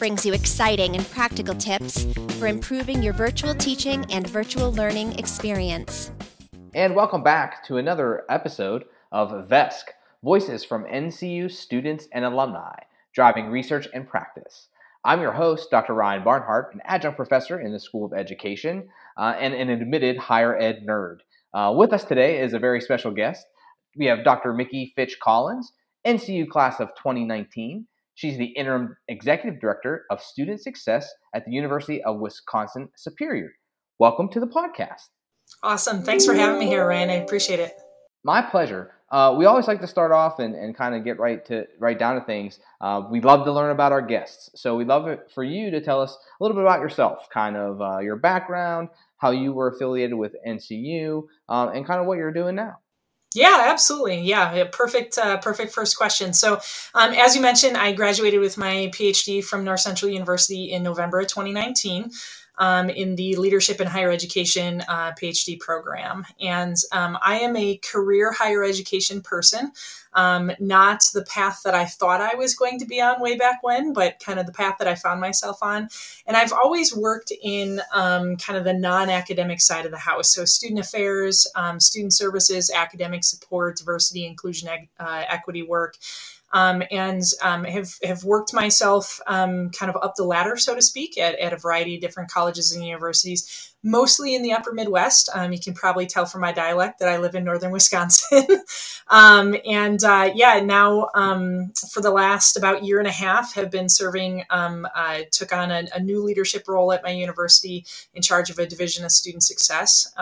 brings you exciting and practical tips for improving your virtual teaching and virtual learning experience. And welcome back to another episode of VESC Voices from NCU Students and Alumni, Driving Research and Practice. I'm your host, Dr. Ryan Barnhart, an adjunct professor in the School of Education uh, and an admitted higher ed nerd. Uh, with us today is a very special guest. We have Dr. Mickey Fitch Collins, NCU class of 2019. She's the interim executive director of student success at the University of Wisconsin Superior. Welcome to the podcast. Awesome. Thanks for having me here, Ryan. I appreciate it. My pleasure. Uh, we always like to start off and, and kind of get right to right down to things. Uh, we love to learn about our guests, so we'd love it for you to tell us a little bit about yourself, kind of uh, your background, how you were affiliated with NCU, um, and kind of what you're doing now. Yeah, absolutely. Yeah, perfect. Uh, perfect first question. So, um, as you mentioned, I graduated with my PhD from Northcentral University in November of 2019 um, in the Leadership in Higher Education uh, PhD program. And um, I am a career higher education person, um, not the path that I thought I was going to be on way back when, but kind of the path that I found myself on. And I've always worked in um, kind of the non academic side of the house. So, student affairs, um, student services, academic support, diversity, inclusion, uh, equity work um, and um, have have worked myself um, kind of up the ladder, so to speak, at, at a variety of different colleges and universities, mostly in the Upper Midwest. Um, you can probably tell from my dialect that I live in northern Wisconsin, um, and uh, yeah, now um, for the last about year and a half, have been serving. I took on a, a, new leadership role at my university in charge of a division of student success,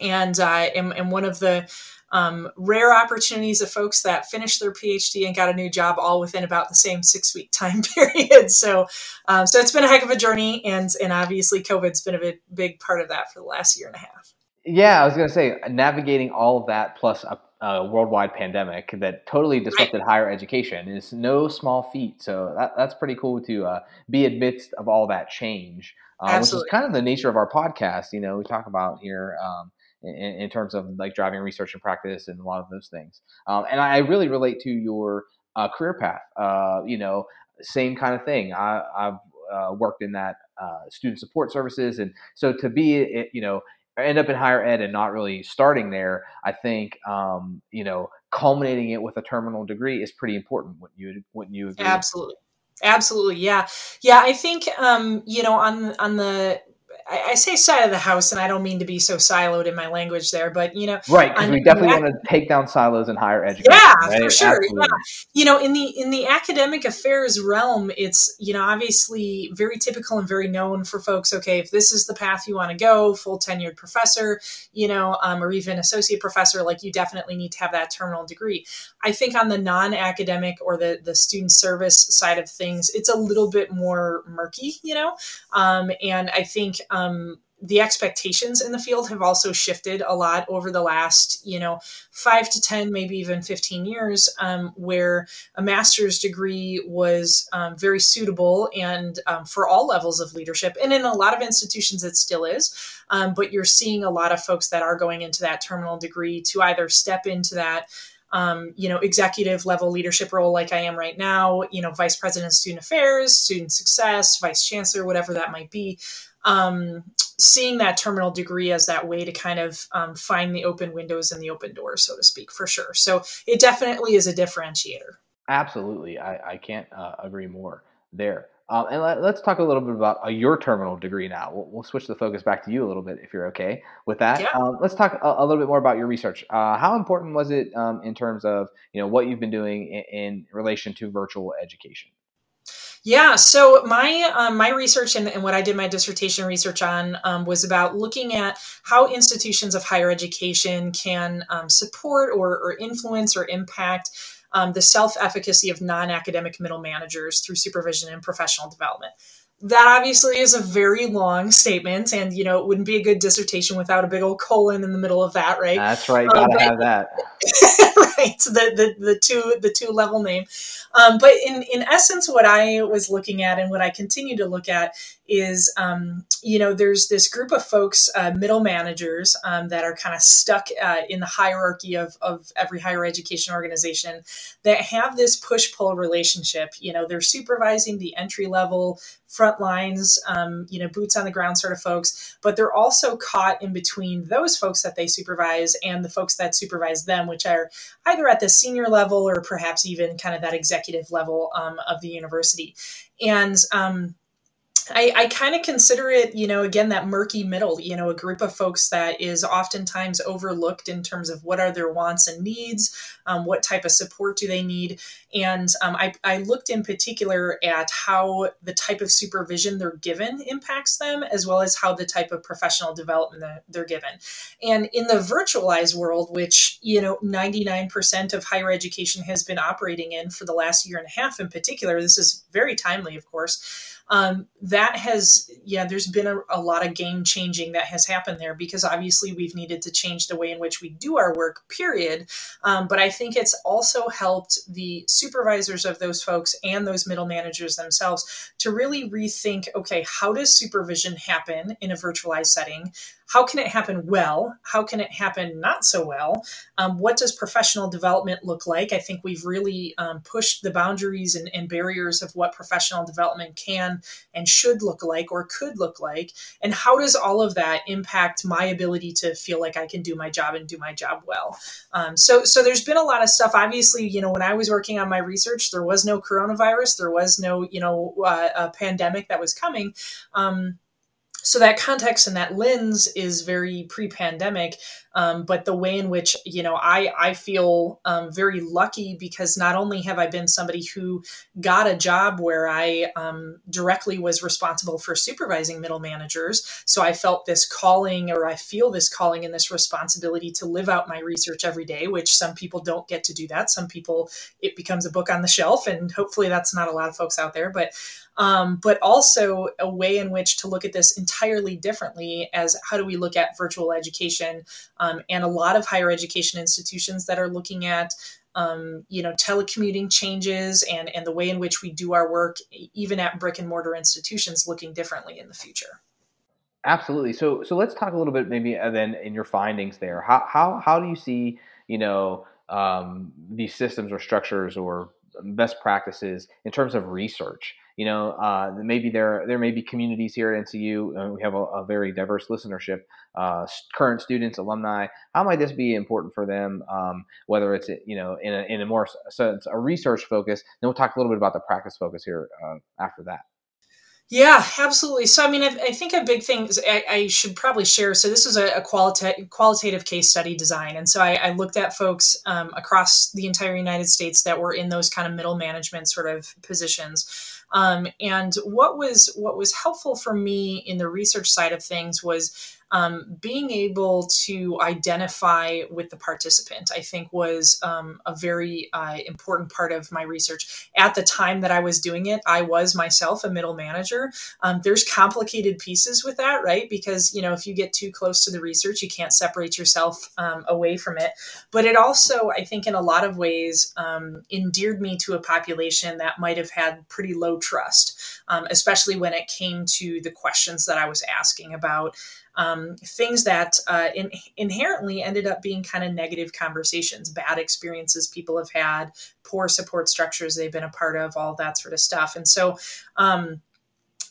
and uh, am, am one of the um, rare opportunities of folks that finished their PhD and got a new job all within about the same six week time period. So, um, so it's been a heck of a journey, and and obviously COVID's been a big, big part of that for the last year and a half. Yeah, I was going to say navigating all of that plus a, a worldwide pandemic that totally disrupted right. higher education is no small feat. So that, that's pretty cool to uh, be amidst of all that change, uh, which is kind of the nature of our podcast. You know, we talk about here. Um, in, in, terms of like driving research and practice and a lot of those things. Um, and I really relate to your uh, career path. Uh, you know, same kind of thing. I, have uh, worked in that uh, student support services, and so to be, you know, end up in higher ed and not really starting there, I think, um, you know, culminating it with a terminal degree is pretty important. Wouldn't you? Wouldn't you agree? Absolutely. Absolutely, yeah, yeah. I think um, you know on on the I, I, say side of the house, and I don't mean to be so siloed in my language there, but you know, right? Because we definitely want to take down silos in higher education. Yeah, right? for sure. Yeah. You know, in the in the academic affairs realm, it's you know obviously very typical and very known for folks. Okay, if this is the path you want to go, full tenured professor, you know, um, or even associate professor, like you definitely need to have that terminal degree. I think on the non-academic or the the student service side of things, it's a little bit more murky, you know, um, and I think um, the expectations in the field have also shifted a lot over the last, you know, five to 10, maybe even 15 years, um, where a master's degree was um, very suitable and um, for all levels of leadership. And in a lot of institutions, it still is. Um, but you're seeing a lot of folks that are going into that terminal degree to either step into that. Um, you know, executive level leadership role like I am right now, you know, vice president of student affairs, student success, vice chancellor, whatever that might be um, seeing that terminal degree as that way to kind of um, find the open windows and the open doors, so to speak, for sure. So it definitely is a differentiator. Absolutely. I, I can't uh, agree more there. Um, and let, us talk a little bit about uh, your terminal degree now. We'll, we'll, switch the focus back to you a little bit if you're okay with that. Yeah. Um, let's talk a, a, little bit more about your research. Uh, how important was it um, in terms of you know what you've been doing in, in relation to virtual education? Yeah, so my um, my research and, and, what I did my dissertation research on um, was about looking at how institutions of higher education can um, support or, or, influence or impact um, the self efficacy of non academic middle managers through supervision and professional development that obviously is a very long statement and you know it wouldn't be a good dissertation without a big old colon in the middle of that right? That's right gotta um, have that. Right the, the the two the two level name. Um, but in in essence what i was looking at and what i continue to look at is um, you know there's this group of folks uh, middle managers um, that are kind of stuck uh, in the hierarchy of, of every higher education organization that have this push pull relationship. You know they're supervising the entry level front lines um, you know boots on the ground sort of folks but they're also caught in between those folks that they supervise and the folks that supervise them which are either at the senior level or perhaps even kind of that executive level um, of the university. And um, I, I kind of consider it, you know, again, that murky middle, you know, a group of folks that is oftentimes overlooked in terms of what are their wants and needs, um, what type of support do they need. And um, I, I looked in particular at how the type of supervision they're given impacts them, as well as how the type of professional development they're given. And in the virtualized world, which, you know, 99% of higher education has been operating in for the last year and a half in particular, this is very timely, of course um, that has yeah there's been a, a lot of game changing that has happened there because obviously we've needed to change the way in which we do our work period. Um, but i think it's also helped the supervisors of those folks and those middle managers themselves to really rethink okay how does supervision happen in a virtualized setting how can it happen well? How can it happen not so well? Um, what does professional development look like? I think we've really um, pushed the boundaries and, and, barriers of what professional development can and should look like or could look like. And how does all of that impact my ability to feel like I can do my job and do my job well? Um, so, so there's been a lot of stuff. Obviously, you know, when I was working on my research, there was no coronavirus, there was no, you know, uh, a pandemic that was coming. Um, so that context and that lens is very pre-pandemic um, but the way in which you know i i feel um, very lucky because not only have i been somebody who got a job where i um, directly was responsible for supervising middle managers so i felt this calling or i feel this calling and this responsibility to live out my research every day which some people don't get to do that. Some people it becomes a book on the shelf and hopefully that's not a lot of folks out there but um, but also a way in which to look at this entirely differently as how do we look at virtual education? Um, and a lot of higher education institutions that are looking at um, you know telecommuting changes and and the way in which we do our work even at brick and mortar institutions looking differently in the future. Absolutely. So so let's talk a little bit maybe uh, then in your findings there. How how, how do you see you know um, these systems or structures or best practices in terms of research you know, uh, maybe there there may be communities here at NCU. Uh, we have a, a, very diverse listenership, uh, current students, alumni. How might this be important for them? Um, whether it's you know in a in a more sense a research focus. Then we'll talk a little bit about the practice focus here uh, after that. Yeah, absolutely. So, I mean, I, I think a big thing is I, I, should probably share. So, this is a, a qualita- qualitative case study design. And so, I, I looked at folks um, across the entire United States that were in those kind of middle management sort of positions. Um, and what was what was helpful for me in the research side of things was um, being able to identify with the participant, I think, was um, a very uh, important part of my research. At the time that I was doing it, I was myself a middle manager. Um, there's complicated pieces with that, right? Because you know, if you get too close to the research, you can't separate yourself um, away from it. But it also, I think, in a lot of ways, um, endeared me to a population that might have had pretty low trust, um, especially when it came to the questions that I was asking about um, things that uh, in, inherently ended up being kind of negative conversations, bad experiences people have had, poor support structures they've been a part of, all that sort of stuff. And so, um,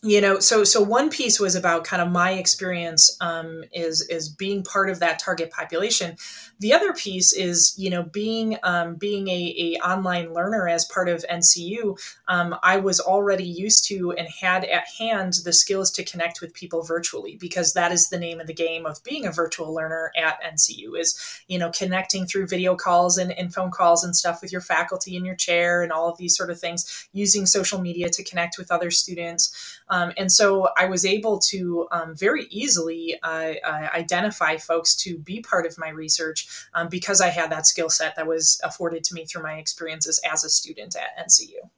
you know so so one piece was about kind of my experience um, is is being part of that target population. The other piece is you know being um, being a, a online learner as part of ncu um, i was already used to and had at hand the skills to connect with people virtually because that is the name of the game of being a virtual learner at ncu is you know connecting through video calls and, and phone calls and stuff with your faculty in your chair and all of these sort of things using social media to connect with other students um, and so I was able to um, very easily uh, uh, identify folks to be part of my research um, because I had that skill set that was afforded to me through my experiences as a student at NCU.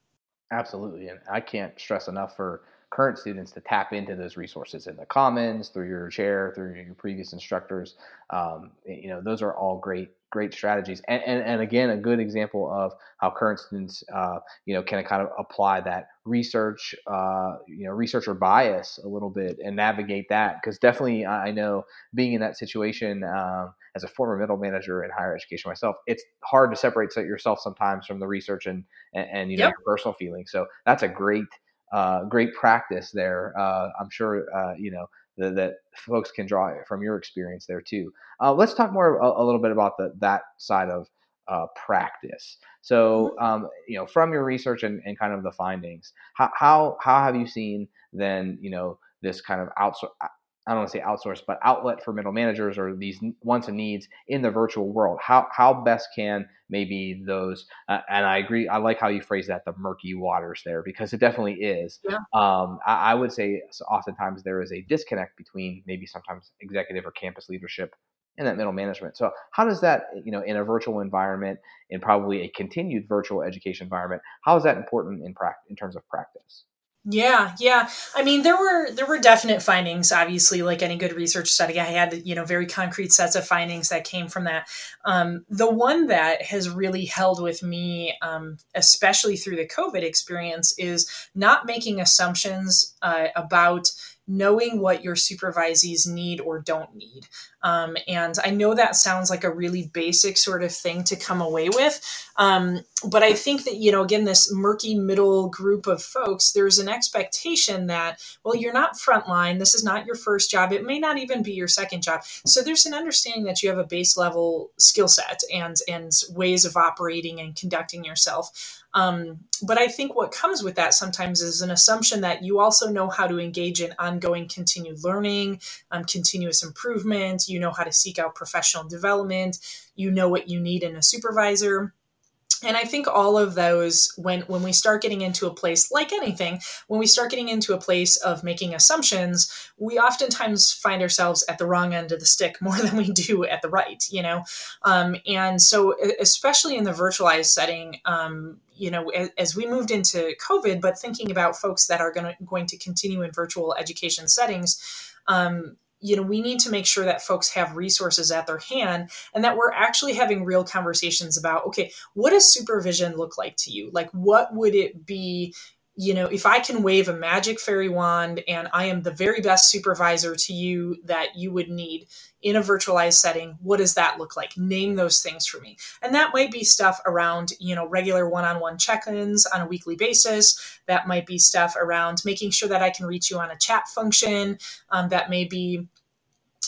Absolutely. And I can't stress enough for current students to tap into those resources in the commons through your chair through your previous instructors um, you know those are all great great strategies, and, and and again, a good example of how current students, uh, you know, can kind of apply that research, uh, you know, researcher bias a little bit and navigate that. Because definitely, I know being in that situation um, as a former middle manager in higher education myself, it's hard to separate yourself sometimes from the research and and, and you know yep. your personal feelings. So that's a great uh, great practice there. Uh, I'm sure uh, you know that, that, folks can draw from your experience there too. Uh, let's talk more a, a, little bit about the, that side of uh, practice. So, mm-hmm. um, you know, from your research and, and kind of the findings, how, how, how have you seen then, you know, this kind of outsource, I don't want to say outsource, but outlet for middle managers or these wants and needs in the virtual world. How how best can maybe those? Uh, and I agree. I like how you phrase that, the murky waters there, because it definitely is. Yeah. Um, I, I, would say oftentimes there is a disconnect between maybe sometimes executive or campus leadership and that middle management. So how does that, you know, in a virtual environment, in probably a continued virtual education environment, how is that important in practice in terms of practice? Yeah, yeah. I mean, there were there were definite findings. Obviously, like any good research study, I had you know very concrete sets of findings that came from that. Um, the one that has really held with me, um, especially through the COVID experience, is not making assumptions uh, about knowing what your supervisees need or don't need. Um, and I know that sounds like a really basic sort of thing to come away with. Um, but I think that, you know, again, this murky middle group of folks, there's an expectation that, well, you're not frontline. This is not your first job. It may not even be your second job. So there's an understanding that you have a base level skill set and, and ways of operating and conducting yourself. Um, but I think what comes with that sometimes is an assumption that you also know how to engage in ongoing continued learning, um, continuous improvement. You know how to seek out professional development. You know what you need in a supervisor and i think all of those when when we start getting into a place like anything when we start getting into a place of making assumptions we oftentimes find ourselves at the wrong end of the stick more than we do at the right you know um, and so especially in the virtualized setting um, you know as, we moved into covid but thinking about folks that are going to going to continue in virtual education settings um, you know we need to make sure that folks have resources at their hand and that we're actually having real conversations about okay what does supervision look like to you? Like what would it be you know, if I can wave a magic fairy wand and I am the very best supervisor to you that you would need in a virtualized setting, what does that look like? Name those things for me. And that might be stuff around, you know, regular one on one check ins on a weekly basis. That might be stuff around making sure that I can reach you on a chat function. Um, that may be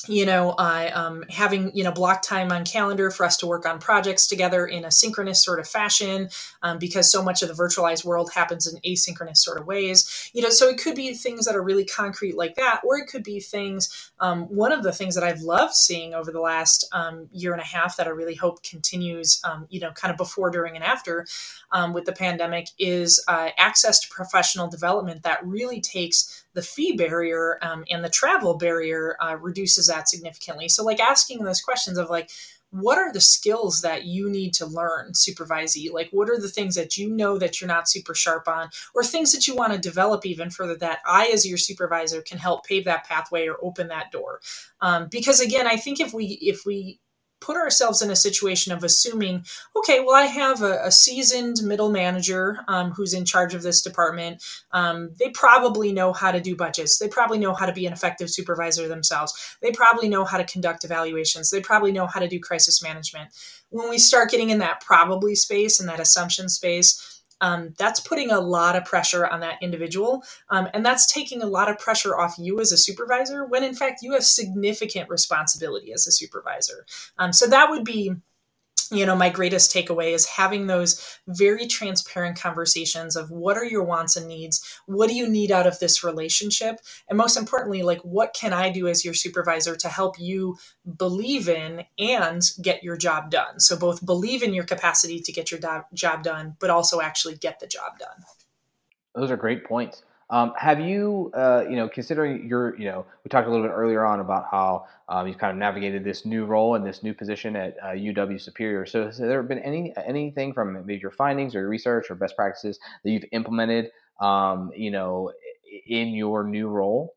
you know, I um, having you know block time on calendar for us to work on projects together in a synchronous sort of fashion, um, because so much of the virtualized world happens in asynchronous sort of ways. You know, so it could be things that are really concrete like that, or it could be things. Um, one of the things that I've loved seeing over the last um, year and a half that I really hope continues, um, you know, kind of before, during, and after um, with the pandemic is uh, access to professional development that really takes the fee barrier um, and the travel barrier uh, reduces that significantly. So, like asking those questions of like, what are the skills that you need to learn supervisee like what are the things that you know that you're not super sharp on or things that you want to develop even further that i as your supervisor can help pave that pathway or open that door um, because again i think if we if we put ourselves in a situation of assuming, okay, well, I have a, a seasoned middle manager um, who's in charge of this department. Um, they probably know how to do budgets. They probably know how to be an effective supervisor themselves. They probably know how to conduct evaluations. They probably know how to do crisis management. When we start getting in that probably space and that assumption space, um, that's putting a lot of pressure on that individual. Um, and that's taking a lot of pressure off you as a supervisor when in fact you have significant responsibility as a supervisor. Um, so that would be you know my greatest takeaway is having those very transparent conversations of what are your wants and needs? What do you need out of this relationship? And most importantly like what can i do as your supervisor to help you believe in and get your job done? So both believe in your capacity to get your do- job done but also actually get the job done. Those are great points um, have you, uh, you know, considering your, you know, we talked a little bit earlier on about how um, you've kind of navigated this new role and this new position at uh, UW Superior. So, has there been any anything from maybe your findings or your research or best practices that you've implemented, um, you know, in your new role?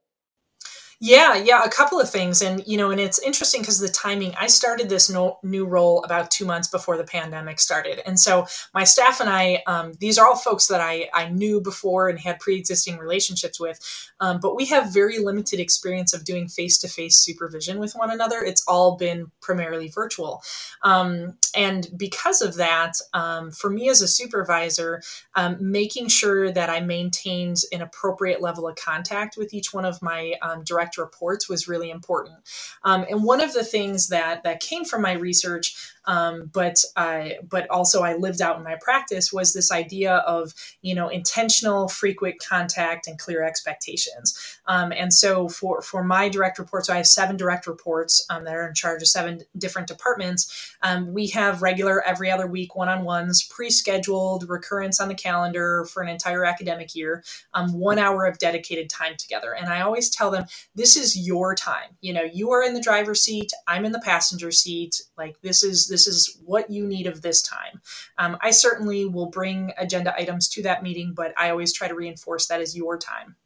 Yeah, yeah, a couple of things, and you know, and it's interesting because the timing. I started this no, new role about two months before the pandemic started, and so my staff and I, um, these are all folks that I I knew before and had pre-existing relationships with, um, but we have very limited experience of doing face-to-face supervision with one another. It's all been primarily virtual, um, and because of that, um, for me as a supervisor, um, making sure that I maintained an appropriate level of contact with each one of my um, direct direct reports was really important. Um, and one of the things that that came from my research um, but I, but also I lived out in my practice was this idea of you know intentional, frequent contact and clear expectations. Um, and so for for my direct reports, so I have seven direct reports um, that are in charge of seven different departments. Um, we have regular every other week one-on-ones, pre-scheduled recurrence on the calendar for an entire academic year, um, one hour of dedicated time together. And I always tell them this is your time. You know, you are in the driver's seat, I'm in the passenger seat. Like this is this is what you need of this time. Um, I certainly will bring agenda items to that meeting, but I always try to reinforce that as your time.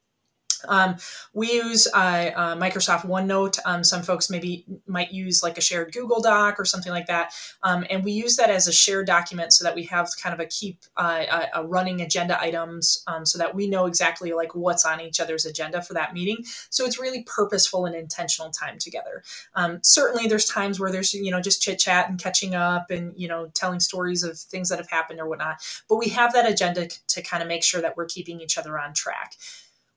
Um, we use uh, uh, Microsoft OneNote. Um, some folks maybe might use like a shared Google Doc or something like that. Um, and we use that as a shared document so that we have kind of a keep uh, a, running agenda items um, so that we know exactly like what's on each other's agenda for that meeting. So it's really purposeful and intentional time together. Um, certainly there's times where there's, you know, just chit chat and catching up and, you know, telling stories of things that have happened or whatnot. But we have that agenda to kind of make sure that we're keeping each other on track.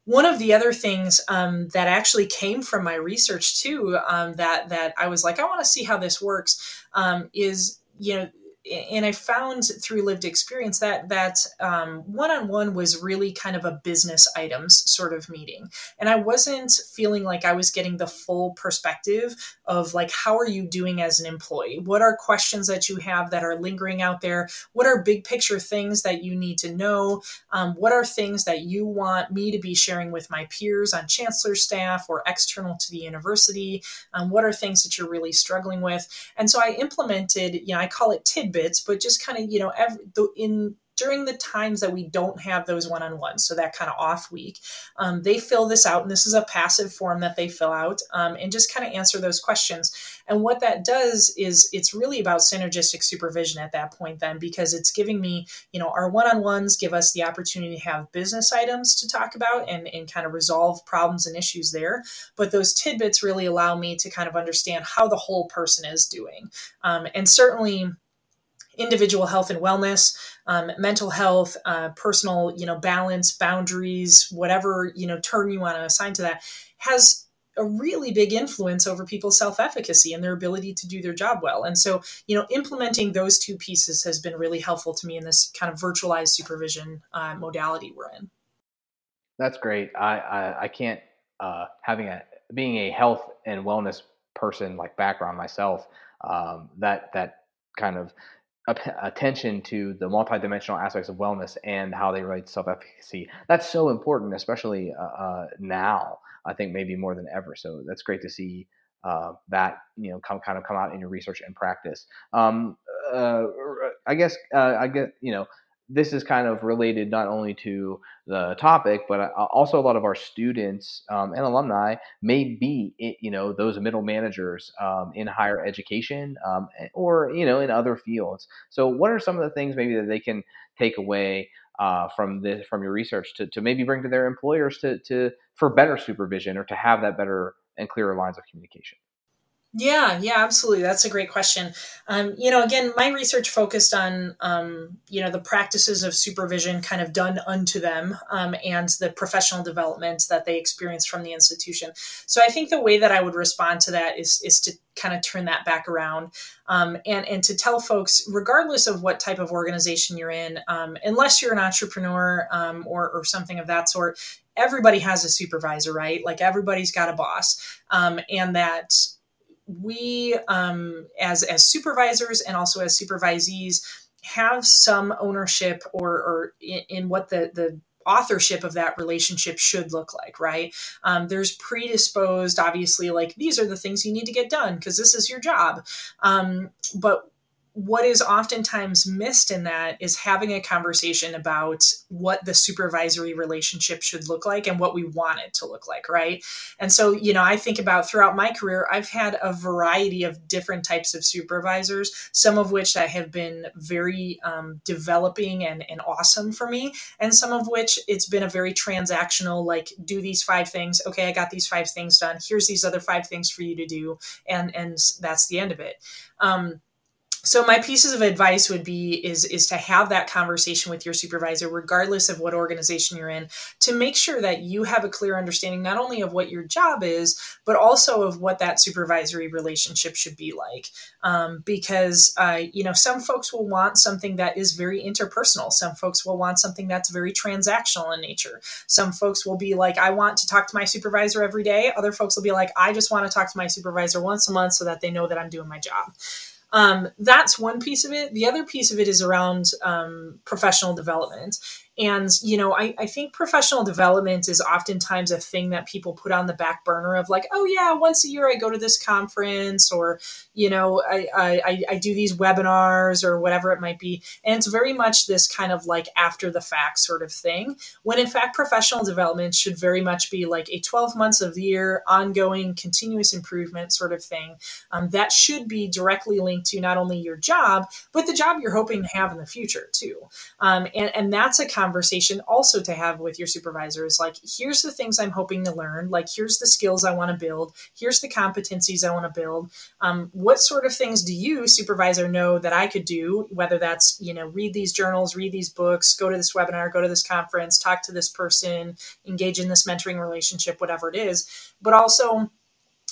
One of the other things um, that actually came from my research too, um, that that I was like, I want to see how this works, um, is you know and I found through lived experience that that one on one was really kind of a business items sort of meeting, and I wasn't feeling like I was getting the full perspective of like how are you doing as an employee? What are questions that you have that are lingering out there? What are big picture things that you need to know? Um, what are things that you want me to be sharing with my peers on chancellor staff or external to the university? Um, what are things that you're really struggling with? And so I implemented, you know, I call it tidbits tidbits, but just kind of, you know, every, the, in during the times that we don't have those one-on-ones so that kind of off week um, they fill this out and this is a passive form that they fill out um, and just kind of answer those questions. And what that does is it's really about synergistic supervision at that point then because it's giving me you know our one-on-ones give us the opportunity to have business items to talk about and, and kind of resolve problems and issues there. But those tidbits really allow me to kind of understand how the whole person is doing. Um, and certainly individual health and wellness, um, mental health, uh, personal, you know, balance, boundaries, whatever you know term you want to assign to that, has a really big influence over people's self-efficacy and their ability to do their job well. And so, you know, implementing those two pieces has been really helpful to me in this kind of virtualized supervision uh, modality we're in. That's great. I I, I can't uh, having a being a health and wellness person like background myself. Um, that that kind of attention to the multidimensional aspects of wellness and how they relate to self-efficacy. That's so important, especially uh, uh, now. I think maybe more than ever. So that's great to see uh, that you know come kind of come out in your research and practice. Um, uh, I guess uh, I get you know this is kind of related not only to the topic, but uh, also a lot of our students um, and alumni may be, you know, those middle managers um, in higher education um, or, you know, in other fields. So, what are some of the things maybe that they can take away uh, from this from your research to, to maybe bring to their employers to, to for better supervision or to have that better and clearer lines of communication? Yeah, yeah, absolutely. That's a great question. Um, you know, again, my research focused on, um, you know, the practices of supervision kind of done unto them um, and the professional development that they experience from the institution. So I think the way that I would respond to that is, is to kind of turn that back around um, and, and to tell folks, regardless of what type of organization you're in, um, unless you're an entrepreneur um, or, or something of that sort, everybody has a supervisor, right? Like everybody's got a boss. and that we um, as as supervisors and also as supervisees have some ownership or, or in, in what the the authorship of that relationship should look like, right? Um, there's predisposed, obviously, like these are the things you need to get done because this is your job. Um, but what is oftentimes missed in that is having a conversation about what the supervisory relationship should look like and what we want it to look like, right? And so, you know, I think about throughout my career, I've had a variety of different types of supervisors, some of which that have been very um, developing and, and awesome for me, and some of which it's been a very transactional, like, do these five things. Okay, I got these five things done. Here's these other five things for you to do. And, and that's the end of it. Um, so my pieces of advice would be is is to have that conversation with your supervisor regardless of what organization you're in to make sure that you have a clear understanding not only of what your job is but also of what that supervisory relationship should be like. Um, because uh, you know some folks will want something that is very interpersonal. Some folks will want something that's very transactional in nature. Some folks will be like i want to talk to my supervisor every day. Other folks will be like i just want to talk to my supervisor once a month so that they know that i'm doing my job um, that's one piece of it. The other piece of it is around um, professional development. And, you know, I, I think professional development is oftentimes a thing that people put on the back burner of like, oh, yeah, once a year I go to this conference or, you know, I, I, I do these webinars or whatever it might be. And it's very much this kind of like after the fact sort of thing. When in fact, professional development should very much be like a 12 months of the year, ongoing, continuous improvement sort of thing. Um, that should be directly linked to not only your job, but the job you're hoping to have in the future too. Um, and, and that's a also to have with your supervisor is like, here's the things I'm hoping to learn. Like, here's the skills I want to build. Here's the competencies I want to build. Um, what sort of things do you, supervisor, know that I could do? Whether that's, you know, read these journals, read these books, go to this webinar, go to this conference, talk to this person, engage in this mentoring relationship, whatever it is. But also,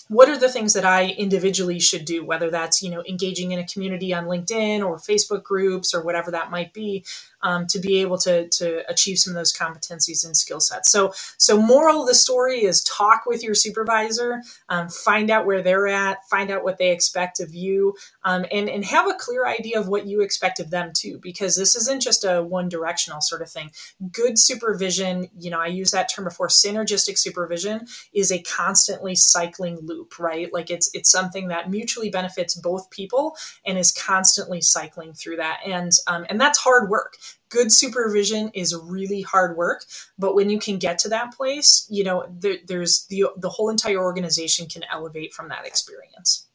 what are the things that I individually should do, whether that's, you know, engaging in a community on LinkedIn or Facebook groups or whatever that might be, um, to be able to, to achieve some of those competencies and skill sets. So, so moral of the story is talk with your supervisor, um, find out where they're at, find out what they expect of you, um, and, and have a clear idea of what you expect of them too, because this isn't just a one directional sort of thing. Good supervision, you know, I use that term before, synergistic supervision is a constantly cycling loop, right? Like it's, it's something that mutually benefits both people and is constantly cycling through that. And, um, and that's hard work good supervision is really hard work but when you can get to that place you know there, there's the the whole entire organization can elevate from that experience.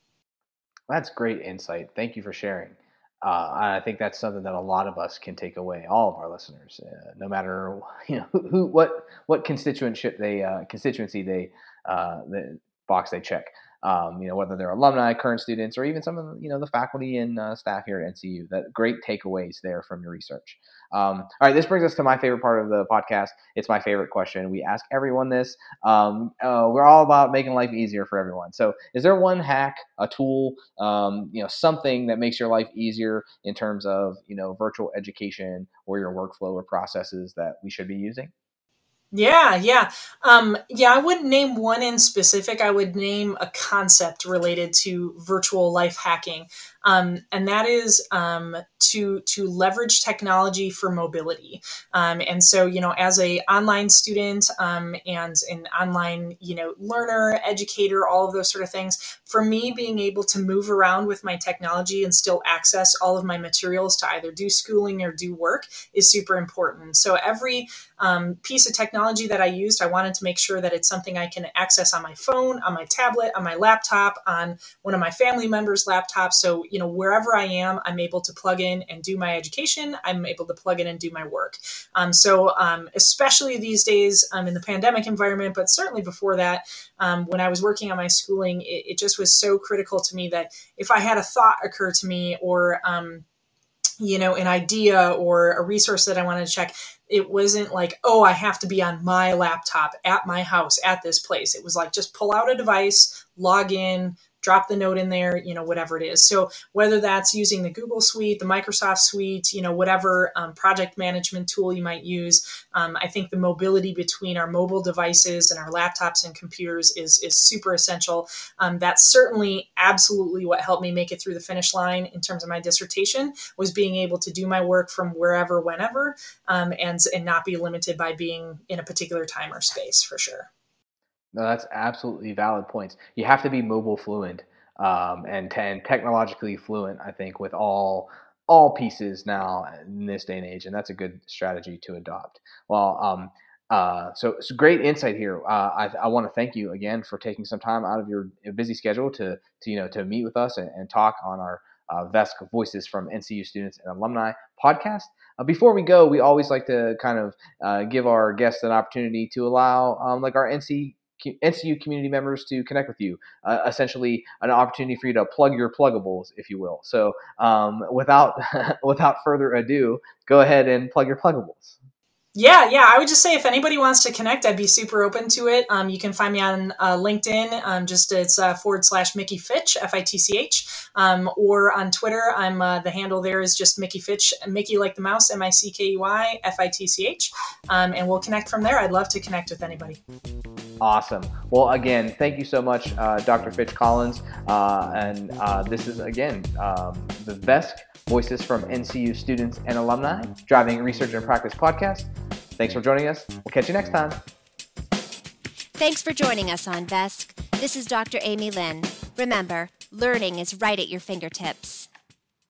That's great insight. Thank you for sharing. Uh, I think that's something that a lot of us can take away. All of our listeners, uh, no matter you know who, who what what constituency they uh, constituency they uh, the box they check um, you know, whether they're alumni, current students, or even some of you know the faculty and uh, staff here at NCU. That great takeaways there from your research. Um, all right, this brings us to my favorite part of the podcast. It's my favorite question. We ask everyone this. Um, uh, we're all about making life easier for everyone. So, is there one hack, a tool, um, you know, something that makes your life easier in terms of you know virtual education or your workflow or processes that we should be using? Yeah, yeah. Um, yeah, I wouldn't name one in specific. I would name a concept related to virtual life hacking um, and that is um, to to leverage technology for mobility. Um, and so, you know, as a online student um, and an online, you know, learner, educator, all of those sort of things, for me, being able to move around with my technology and still access all of my materials to either do schooling or do work is super important. So every um, piece of technology that I used, I wanted to make sure that it's something I can access on my phone, on my tablet, on my laptop, on one of my family members' laptops. So you know, wherever I am, I'm able to plug in and do my education. I'm able to plug in and do my work. Um, so, um, especially these days um, in the pandemic environment, but certainly before that, um, when I was working on my schooling, it, it, just was so critical to me that if I had a thought occur to me or um, you know, an idea or a resource that I wanted to check, it wasn't like, oh, I have to be on my laptop at my house at this place. It was like just pull out a device, log in, drop the note in there, you know, whatever it is. So whether that's using the Google Suite, the Microsoft Suite, you know, whatever um, project management tool you might use, um, I think the mobility between our mobile devices and our laptops and computers is is super essential. Um, that's certainly absolutely what helped me make it through the finish line in terms of my dissertation was being able to do my work from wherever, whenever, um, and and not be limited by being in a particular time or space for sure. No, that's absolutely valid points. You have to be mobile fluent. um, and, and technologically fluent. I think with all all pieces now in this day and age, and that's a good strategy to adopt. Well, um, uh, so it's great insight here. Uh, I, I want to thank you again for taking some time out of your busy schedule to, to you know to meet with us and, and talk on our uh, VESC Voices from NCU Students and Alumni podcast. Uh, before we go, we always like to kind of uh, give our guests an opportunity to allow um, like our NC NCU community members to connect with you. Uh, essentially, an opportunity for you to plug your pluggables, if you will. So, um, without without further ado, go ahead and plug your pluggables. Yeah, yeah. I would just say if anybody wants to connect, I'd be super open to it. Um, you can find me on uh, LinkedIn. Um, just it's uh, forward slash Mickey Fitch, F I T C H, um, or on Twitter. I'm uh, the handle there is just Mickey Fitch, Mickey like the mouse, M I C K E Y F I T C H, um, and we'll connect from there. I'd love to connect with anybody. Awesome. Well, again, thank you so much, uh, Dr. Fitch Collins. Uh, and uh, this is again um, the VESC Voices from NCU Students and Alumni Driving Research and Practice podcast. Thanks for joining us. We'll catch you next time. Thanks for joining us on VESC. This is Dr. Amy Lynn. Remember, learning is right at your fingertips.